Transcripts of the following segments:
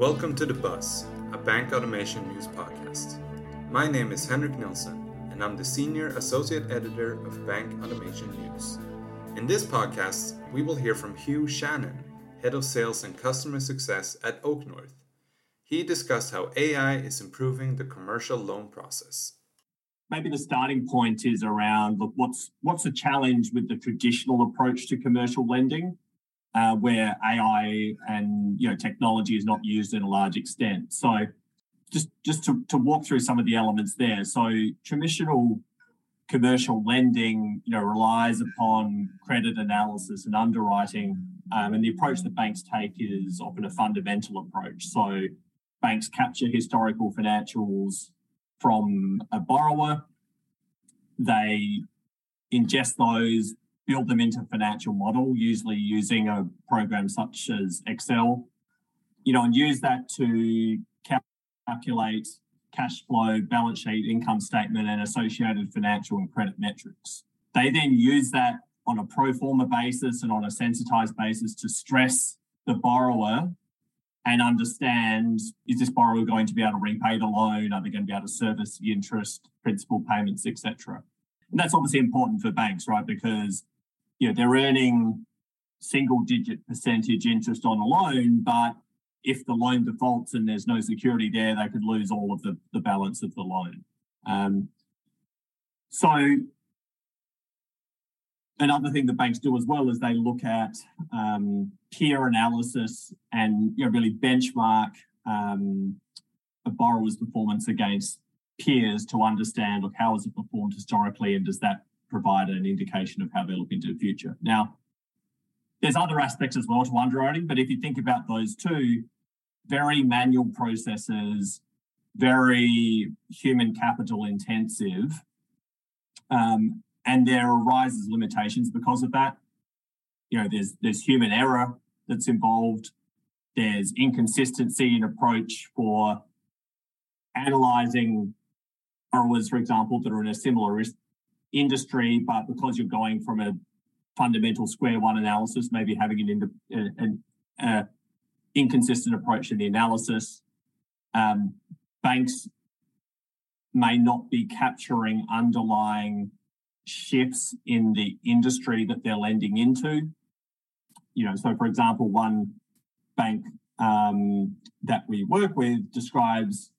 Welcome to The Buzz, a bank automation news podcast. My name is Henrik Nilsson, and I'm the Senior Associate Editor of Bank Automation News. In this podcast, we will hear from Hugh Shannon, Head of Sales and Customer Success at OakNorth. He discussed how AI is improving the commercial loan process. Maybe the starting point is around look, what's what's the challenge with the traditional approach to commercial lending, uh, where AI and you know technology is not used in a large extent. So, just just to, to walk through some of the elements there. So, traditional commercial lending, you know, relies upon credit analysis and underwriting, um, and the approach that banks take is often a fundamental approach. So, banks capture historical financials from a borrower. They ingest those, build them into a financial model, usually using a program such as Excel, you know, and use that to calculate cash flow, balance sheet, income statement, and associated financial and credit metrics. They then use that on a pro forma basis and on a sensitized basis to stress the borrower and understand is this borrower going to be able to repay the loan? Are they going to be able to service the interest, principal payments, etc.? And that's obviously important for banks, right? Because you know they're earning single digit percentage interest on a loan, but if the loan defaults and there's no security there, they could lose all of the, the balance of the loan. Um, so another thing that banks do as well is they look at um, peer analysis and you know, really benchmark um, a borrower's performance against peers to understand look how has it performed historically and does that provide an indication of how they look into the future now there's other aspects as well to underwriting but if you think about those two very manual processes very human capital intensive um, and there arises limitations because of that. You know, there's there's human error that's involved. There's inconsistency in approach for analyzing borrowers, for example, that are in a similar industry, but because you're going from a fundamental square one analysis, maybe having an, an, an inconsistent approach in the analysis. Um, banks may not be capturing underlying shifts in the industry that they're lending into. You know, so for example, one bank um, that we work with describes,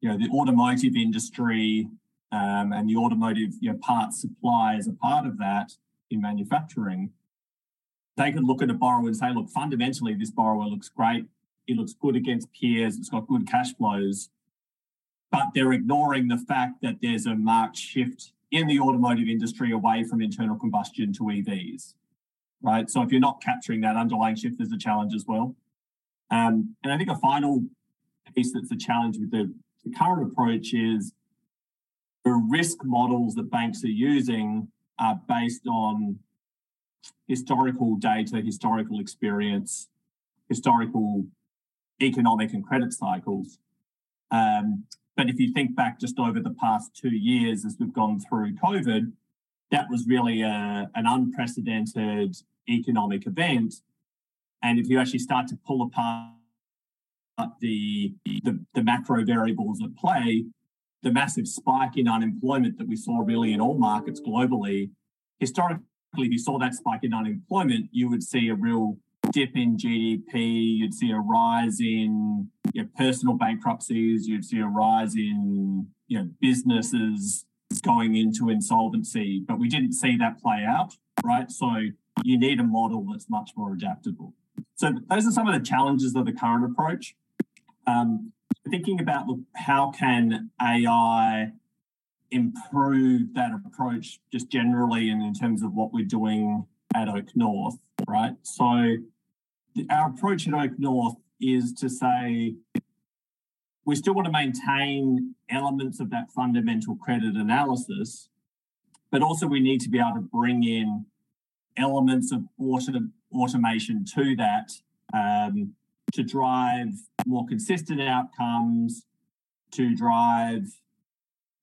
you know, the automotive industry um, and the automotive you know, parts supply is a part of that in manufacturing. They could look at a borrower and say, look, fundamentally, this borrower looks great. It looks good against peers. It's got good cash flows. But they're ignoring the fact that there's a marked shift in the automotive industry away from internal combustion to EVs, right? So if you're not capturing that underlying shift, there's a challenge as well. Um, and I think a final piece that's a challenge with the, the current approach is the risk models that banks are using are based on historical data, historical experience, historical economic and credit cycles. Um, but if you think back just over the past two years as we've gone through COVID, that was really a, an unprecedented economic event. And if you actually start to pull apart the, the, the macro variables at play, the massive spike in unemployment that we saw really in all markets globally, historically, if you saw that spike in unemployment, you would see a real dip in GDP, you'd see a rise in you know, personal bankruptcies, you'd see a rise in you know businesses going into insolvency, but we didn't see that play out, right? So you need a model that's much more adaptable. So those are some of the challenges of the current approach. Um, thinking about how can AI improve that approach just generally and in terms of what we're doing at OakNorth, right? So our approach at OakNorth is to say we still want to maintain elements of that fundamental credit analysis, but also we need to be able to bring in elements of auto, automation to that um, to drive more consistent outcomes, to drive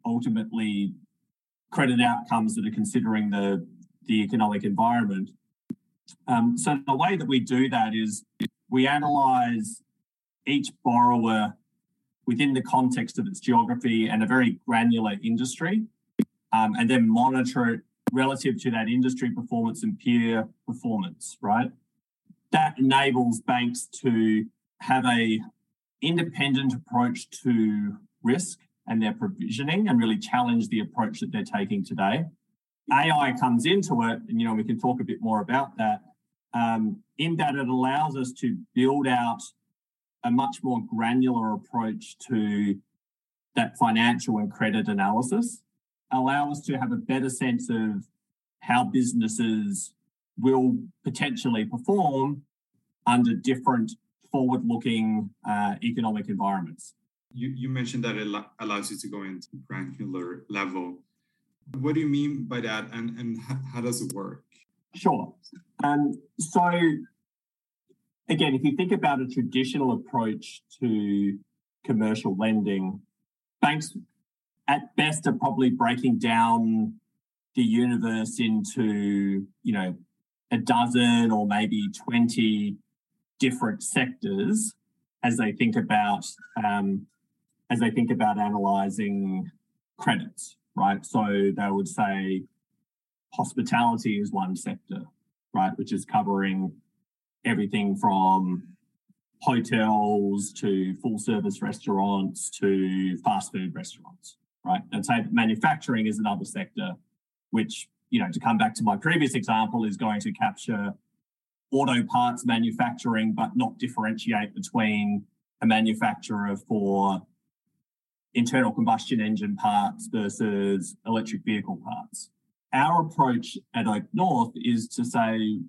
ultimately credit outcomes that are considering the, the economic environment. Um, so the way that we do that is we analyze each borrower within the context of its geography and a very granular industry, um, and then monitor it relative to that industry performance and peer performance, right? That enables banks to have a independent approach to risk and their provisioning and really challenge the approach that they're taking today. AI comes into it, and you know we can talk a bit more about that. Um, in that it allows us to build out a much more granular approach to that financial and credit analysis, allow us to have a better sense of how businesses will potentially perform under different forward-looking uh, economic environments. You, you mentioned that it allows you to go into granular level. What do you mean by that, and, and how does it work? Sure. Um, so, again, if you think about a traditional approach to commercial lending, banks at best are probably breaking down the universe into, you know, a dozen or maybe 20 different sectors as they think about um, as they think about analyzing credits, right? So they would say hospitality is one sector, right, which is covering everything from hotels to full service restaurants to fast food restaurants, right? And say manufacturing is another sector, which, you know, to come back to my previous example, is going to capture auto parts manufacturing, but not differentiate between a manufacturer for internal combustion engine parts versus electric vehicle parts. Our approach at Oak North is to say,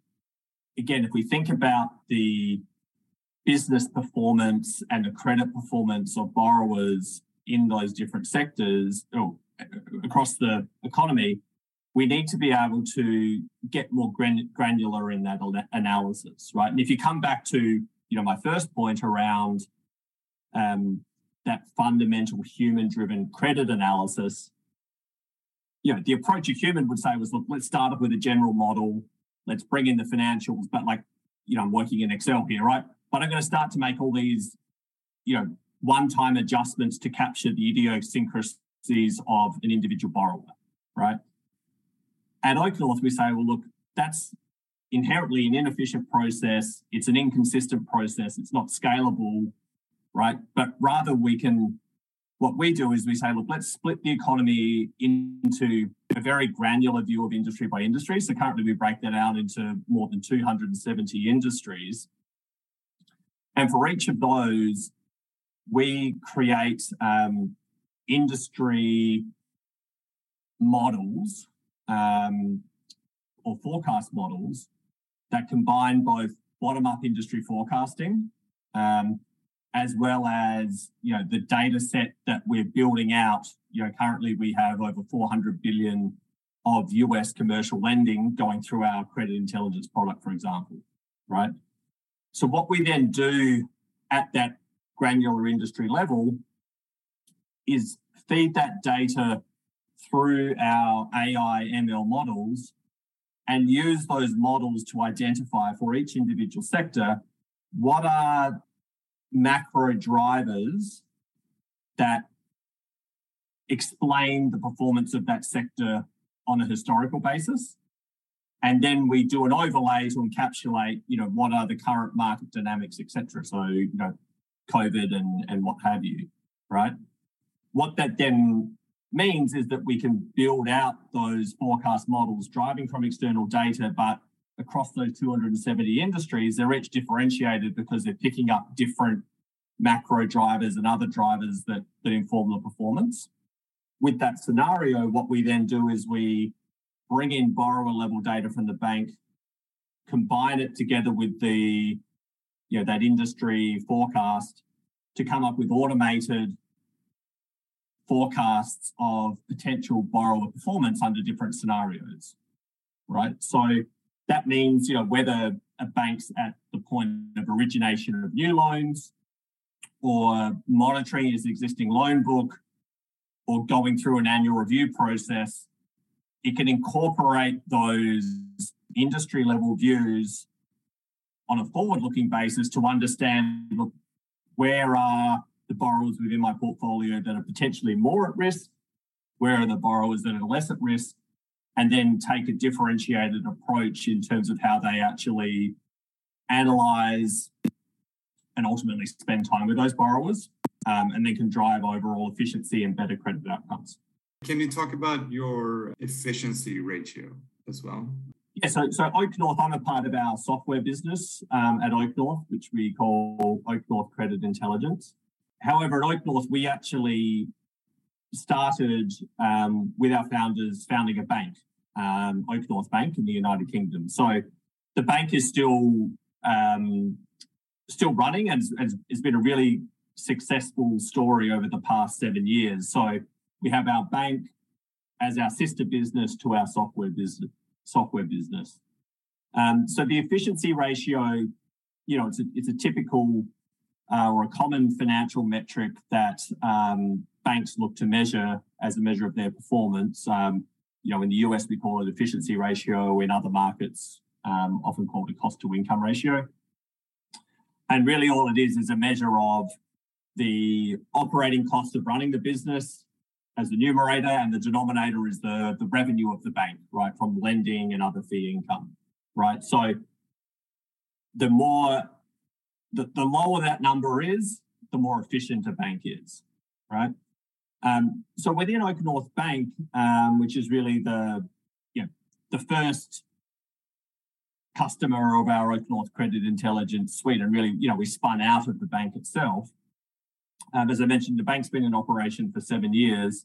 again, if we think about the business performance and the credit performance of borrowers in those different sectors or across the economy, we need to be able to get more granular in that analysis, right? And if you come back to, you know, my first point around um, that fundamental human-driven credit analysis, you know, the approach a human would say was, look, let's start off with a general model, let's bring in the financials, but like, you know, I'm working in Excel here, right? But I'm going to start to make all these, you know, one-time adjustments to capture the idiosyncrasies of an individual borrower, right? At OakNorth, we say, well, look, that's inherently an inefficient process. It's an inconsistent process. It's not scalable, right? But rather, we can, what we do is we say, look, let's split the economy into a very granular view of industry by industry. So currently, we break that out into more than 270 industries. And for each of those, we create um, industry models um, or forecast models that combine both bottom up industry forecasting um, as well as you know the data set that we're building out. You know currently we have over 400 billion of US commercial lending going through our credit intelligence product for example right? So what we then do at that granular industry level is feed that data through our AI ML models and use those models to identify for each individual sector what are macro drivers that explain the performance of that sector on a historical basis. And then we do an overlay to encapsulate, you know, what are the current market dynamics, etc. So, you know, COVID and, and what have you, right? What that then means is that we can build out those forecast models driving from external data, but across those 270 industries, they're each differentiated because they're picking up different macro drivers and other drivers that, that inform the performance. With that scenario, what we then do is we bring in borrower level data from the bank, combine it together with the you know that industry forecast to come up with automated forecasts of potential borrower performance under different scenarios, right? So that means, you know, whether a bank's at the point of origination of new loans or monitoring its existing loan book or going through an annual review process, it can incorporate those industry level views on a forward looking basis to understand look, where are the borrowers within my portfolio that are potentially more at risk? Where are the borrowers that are less at risk? And then take a differentiated approach in terms of how they actually analyze and ultimately spend time with those borrowers um, and then can drive overall efficiency and better credit outcomes. Can you talk about your efficiency ratio as well? Yeah, so, so OakNorth, I'm a part of our software business um, at OakNorth, which we call OakNorth Credit Intelligence. However, at OakNorth, we actually started um, with our founders founding a bank, um, OakNorth Bank in the United Kingdom. So the bank is still um, still running and it's been a really successful story over the past seven years. So we have our bank as our sister business to our software business software business. Um, so the efficiency ratio, you know, it's a, it's a typical uh, or a common financial metric that um, banks look to measure as a measure of their performance. Um, you know, in the US, we call it efficiency ratio. In other markets, um, often called a cost to income ratio. And really, all it is is a measure of the operating cost of running the business as the numerator, and the denominator is the, the revenue of the bank, right, from lending and other fee income, right? So the more, the, the lower that number is, the more efficient a bank is, right? Um, so within OakNorth Bank, um, which is really the, you know, the first customer of our OakNorth Credit Intelligence suite, and really, you know, we spun out of the bank itself. Um, as I mentioned, the bank's been in operation for seven years.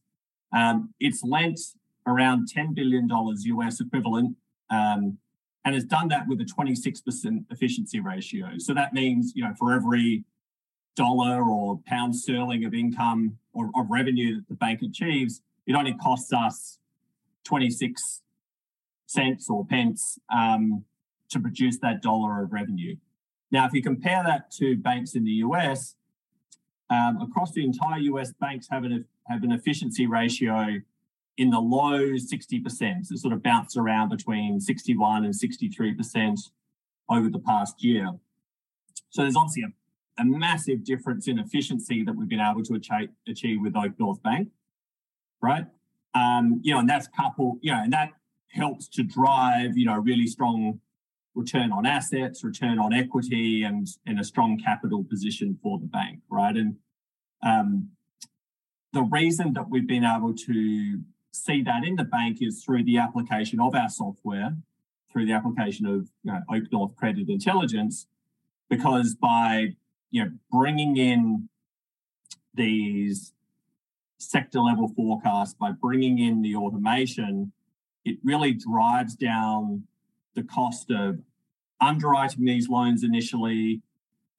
Um, it's lent around $10 billion US equivalent um, and has done that with a 26% efficiency ratio. So that means, you know, for every dollar or pound sterling of income or of revenue that the bank achieves, it only costs us 26 cents or pence um, to produce that dollar of revenue. Now, if you compare that to banks in the US, um, across the entire US, banks have an, have an efficiency ratio in the low 60%. So it sort of bounced around between 61 and 63% over the past year. So there's obviously a, a massive difference in efficiency that we've been able to achieve, achieve with OakNorth Bank, right? Um, you know, and that's coupled, you know, and that helps to drive, you know, really strong return on assets, return on equity, and, and a strong capital position for the bank, right? And um, the reason that we've been able to see that in the bank is through the application of our software, through the application of you know, OakNorth Credit Intelligence, because by you know bringing in these sector level forecasts, by bringing in the automation, it really drives down the cost of underwriting these loans initially,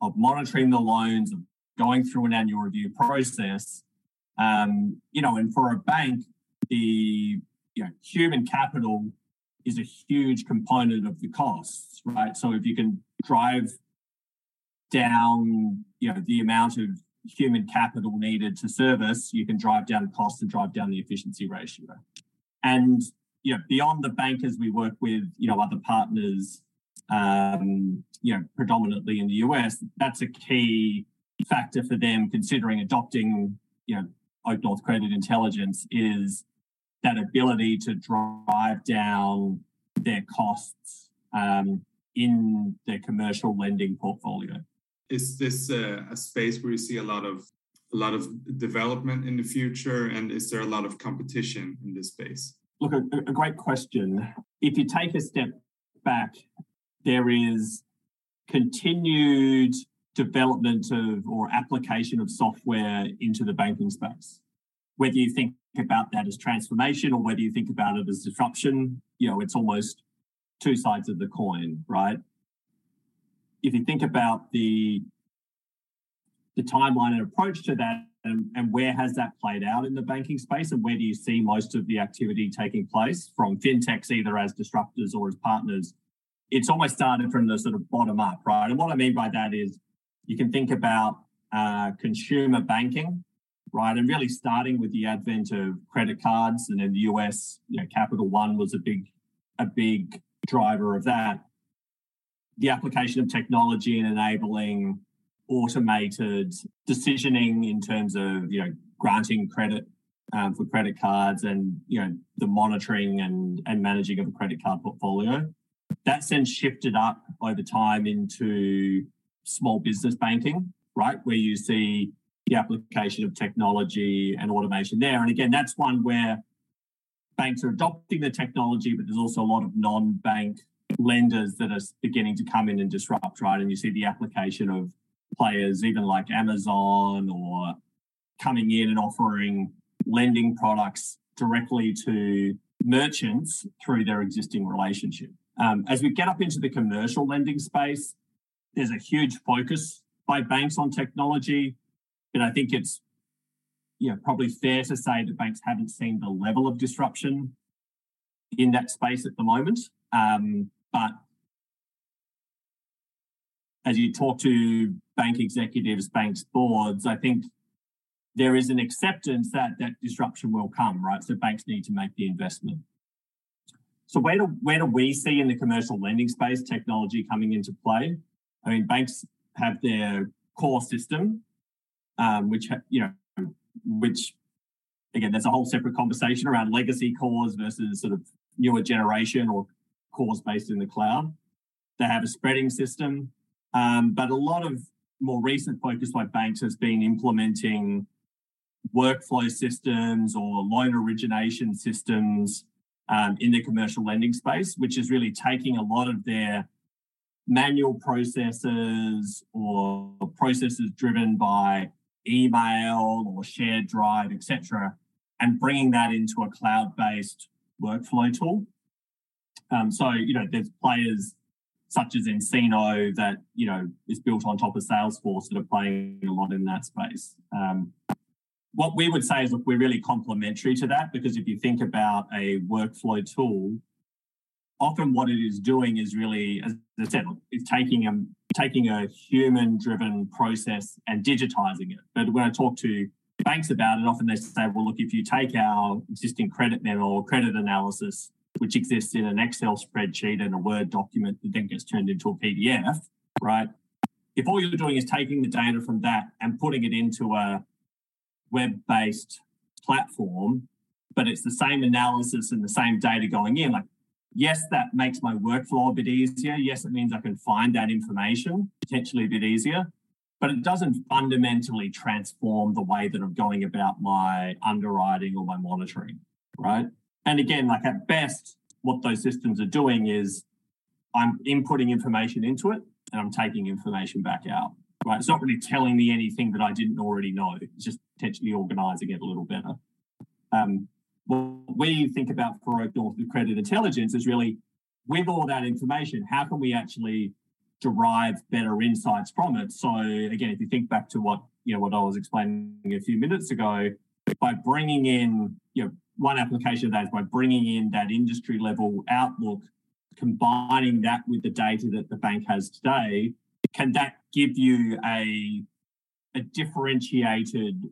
of monitoring the loans, of going through an annual review process. Um, you know, and for a bank, the you know, human capital is a huge component of the costs, right? So if you can drive down, you know, the amount of human capital needed to service, you can drive down the costs and drive down the efficiency ratio. And you know, beyond the bankers we work with, you know, other partners um, you know, predominantly in the US, that's a key factor for them considering adopting, you know, OakNorth Credit Intelligence is that ability to drive down their costs um, in their commercial lending portfolio. Is this uh, a space where you see a lot of a lot of development in the future, and is there a lot of competition in this space? Look, a, a great question. If you take a step back there is continued development of or application of software into the banking space. Whether you think about that as transformation or whether you think about it as disruption, you know, it's almost two sides of the coin, right? If you think about the the timeline and approach to that and, and where has that played out in the banking space and where do you see most of the activity taking place from fintechs either as disruptors or as partners it's almost started from the sort of bottom up, right? And what I mean by that is you can think about uh, consumer banking, right? And really starting with the advent of credit cards, and in the US, you know, Capital One was a big, a big driver of that. The application of technology and enabling automated decisioning in terms of you know granting credit um, for credit cards and you know the monitoring and and managing of a credit card portfolio. That's then shifted up over time into small business banking, right, where you see the application of technology and automation there. And again, that's one where banks are adopting the technology, but there's also a lot of non-bank lenders that are beginning to come in and disrupt, right? And you see the application of players, even like Amazon or coming in and offering lending products directly to merchants through their existing relationship. Um, as we get up into the commercial lending space, there's a huge focus by banks on technology. And I think it's know, probably fair to say that banks haven't seen the level of disruption in that space at the moment. Um, but as you talk to bank executives, banks boards, I think there is an acceptance that that disruption will come, right? So banks need to make the investment. So where do where do we see in the commercial lending space technology coming into play? I mean, banks have their core system, um, which you know, which again, there's a whole separate conversation around legacy cores versus sort of newer generation or cores based in the cloud. They have a spreading system, um, but a lot of more recent focus by banks has been implementing workflow systems or loan origination systems um, in the commercial lending space, which is really taking a lot of their manual processes or processes driven by email or shared drive, etc., and bringing that into a cloud-based workflow tool. Um, so, you know, there's players such as nCino that, you know, is built on top of Salesforce that are playing a lot in that space. Um, what we would say is, look, we're really complementary to that because if you think about a workflow tool, often what it is doing is really, as I said, it's taking a taking a human-driven process and digitizing it. But when I talk to banks about it, often they say, well, look, if you take our existing credit memo or credit analysis, which exists in an Excel spreadsheet and a Word document that then gets turned into a PDF, right? If all you're doing is taking the data from that and putting it into a web-based platform, but it's the same analysis and the same data going in, like yes, that makes my workflow a bit easier. Yes, it means I can find that information potentially a bit easier, but it doesn't fundamentally transform the way that I'm going about my underwriting or my monitoring, right? And again, like at best, what those systems are doing is I'm inputting information into it and I'm taking information back out, right? It's not really telling me anything that I didn't already know. It's just potentially organizing it a little better. Um, what we think about for North Credit Intelligence is really with all that information, how can we actually derive better insights from it? So again, if you think back to what you know what I was explaining a few minutes ago, by bringing in you know one application of that is by bringing in that industry level outlook, combining that with the data that the bank has today, can that give you a a differentiated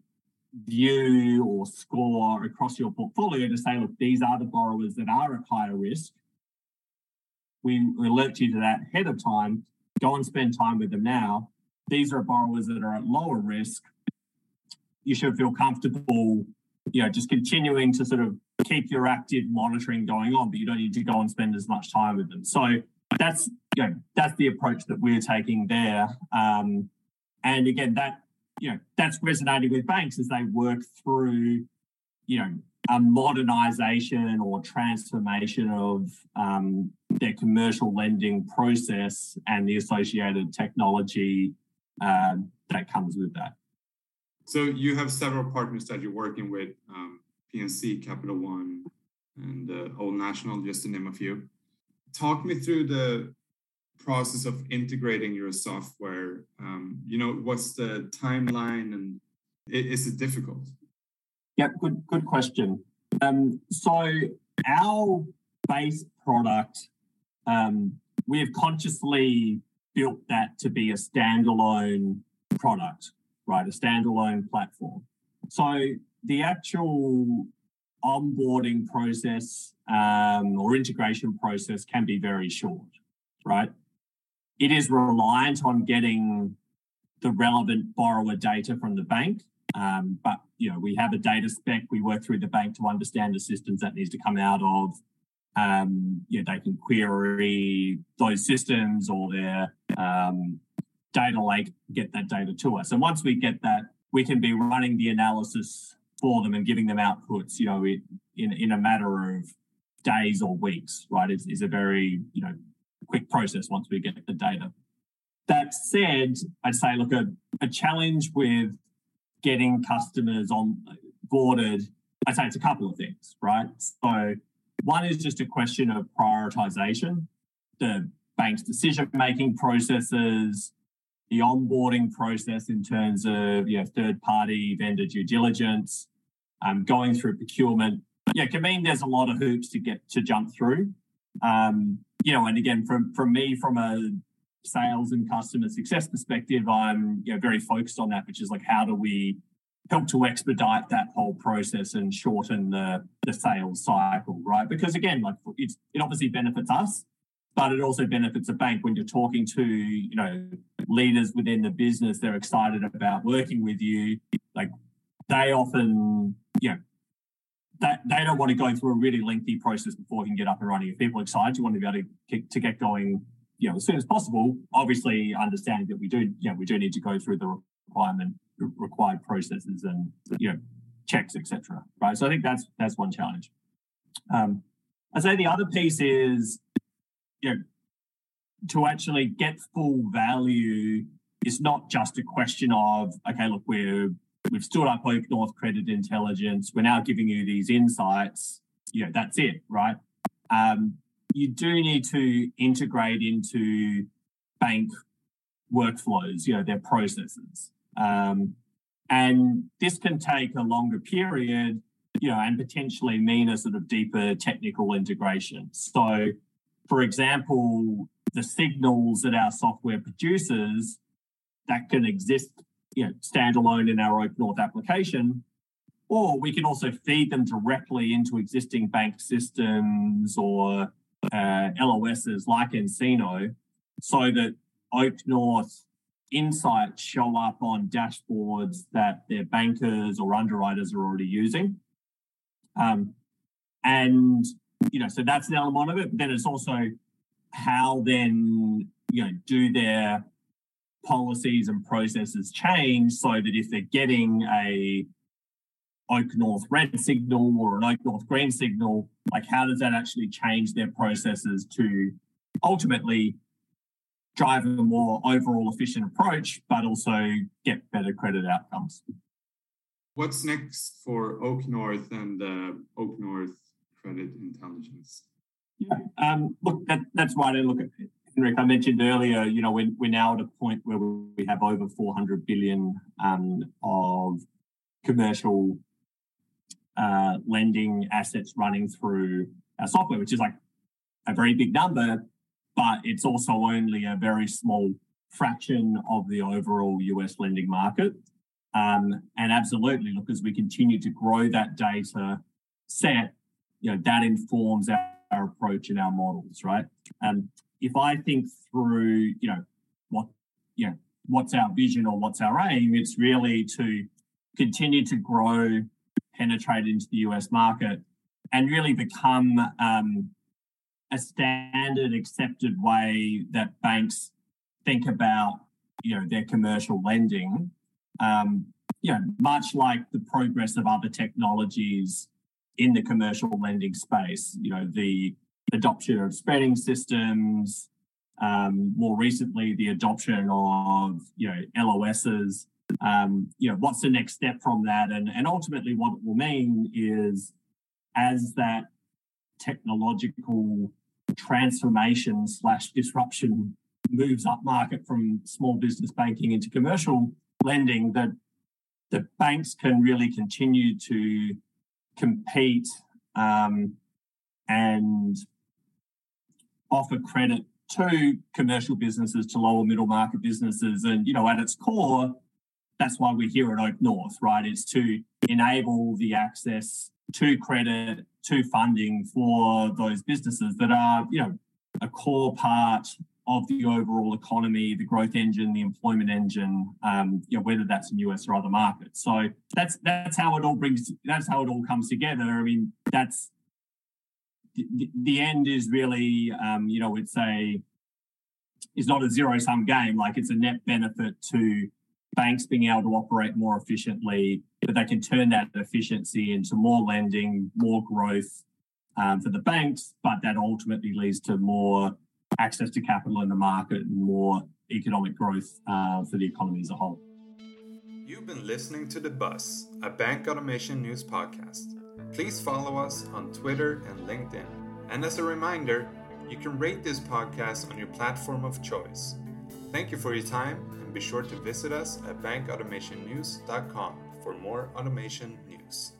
view or score across your portfolio to say, look, these are the borrowers that are at higher risk. We alert you to that ahead of time. Go and spend time with them now. These are borrowers that are at lower risk. You should feel comfortable, you know, just continuing to sort of keep your active monitoring going on, but you don't need to go and spend as much time with them. So that's you know that's the approach that we're taking there. Um, and again, that you know that's resonating with banks as they work through you know a modernization or transformation of um, their commercial lending process and the associated technology uh, that comes with that. So you have several partners that you're working with, um, PNC, Capital One, and uh, Old National, just to name a few. Talk me through the process of integrating your software? Um, you know, what's the timeline and is it difficult? Yeah, good good question. Um, so our base product, um, we have consciously built that to be a standalone product, right? A standalone platform. So the actual onboarding process um, or integration process can be very short, right? It is reliant on getting the relevant borrower data from the bank. Um, but you know, we have a data spec. We work through the bank to understand the systems that needs to come out of. Um, you know, they can query those systems or their um, data lake, get that data to us. And once we get that, we can be running the analysis for them and giving them outputs. You know, in in a matter of days or weeks. Right, it's, it's a very you know quick process once we get the data. That said, I'd say, look, a, a challenge with getting customers on boarded, I'd say it's a couple of things, right? So one is just a question of prioritization, the bank's decision making processes, the onboarding process in terms of you know, third party vendor due diligence, um, going through procurement. Yeah, can mean there's a lot of hoops to get to jump through. Um, you know, and again, from from me, from a sales and customer success perspective, I'm you know, very focused on that, which is like how do we help to expedite that whole process and shorten the, the sales cycle, right? Because again, like it's it obviously benefits us, but it also benefits a bank when you're talking to, you know, leaders within the business, they're excited about working with you. Like they often, you know, that they don't want to go through a really lengthy process before you can get up and running. If people are excited, you want to be able to get, to get going, you know, as soon as possible. Obviously, understanding that we do, you know, we do need to go through the requirement required processes and you know checks, etc. Right. So I think that's that's one challenge. Um, I say the other piece is you know to actually get full value is not just a question of okay, look, we're we've stood up OakNorth Credit Intelligence. We're now giving you these insights. You know, that's it, right? Um, you do need to integrate into bank workflows, you know, their processes. Um, and this can take a longer period, you know, and potentially mean a sort of deeper technical integration. So, for example, the signals that our software produces that can exist, you know, standalone in our OakNorth application, or we can also feed them directly into existing bank systems or uh, LOSs like nCino, so that Oak North insights show up on dashboards that their bankers or underwriters are already using. Um, and, you know, so that's an element of it. But then it's also how then, you know, do their policies and processes change so that if they're getting a OakNorth red signal or an OakNorth green signal, like how does that actually change their processes to ultimately drive a more overall efficient approach, but also get better credit outcomes. What's next for OakNorth and uh, OakNorth Credit Intelligence? Yeah, um, look, that, that's why And look, Henrik, I mentioned earlier, you know, we're, we're now at a point where we have over 400 billion um, of commercial uh, lending assets running through our software, which is like a very big number but it's also only a very small fraction of the overall US lending market. Um, and absolutely, look, as we continue to grow that data set, you know, that informs our, our approach and our models, right? Um, if I think through, you know, what, you know, what's our vision or what's our aim, it's really to continue to grow, penetrate into the US market, and really become um, a standard accepted way that banks think about you know their commercial lending. Um, you know much like the progress of other technologies in the commercial lending space you know the adoption of spreading systems um, more recently the adoption of you know los's um, you know what's the next step from that? And and ultimately what it will mean is as that technological transformation slash disruption moves up market from small business banking into commercial lending that the banks can really continue to compete um, and offer credit to commercial businesses, to lower middle market businesses. And, you know, at its core, that's why we're here at OakNorth, right? It's to enable the access to credit, to funding for those businesses that are, you know, a core part of the overall economy, the growth engine, the employment engine, um, you know, whether that's in US or other markets. So that's that's how it all brings. That's how it all comes together. I mean, that's the, end is really, um, you know, it's a it's not a zero sum game. Like it's a net benefit to banks being able to operate more efficiently, but they can turn that efficiency into more lending, more growth um, for the banks, but that ultimately leads to more access to capital in the market and more economic growth uh, for the economy as a whole. You've been listening to The Buzz, a bank automation news podcast. Please follow us on Twitter and LinkedIn. And as a reminder, you can rate this podcast on your platform of choice. Thank you for your time and be sure to visit us at bankautomationnews.com for more automation news.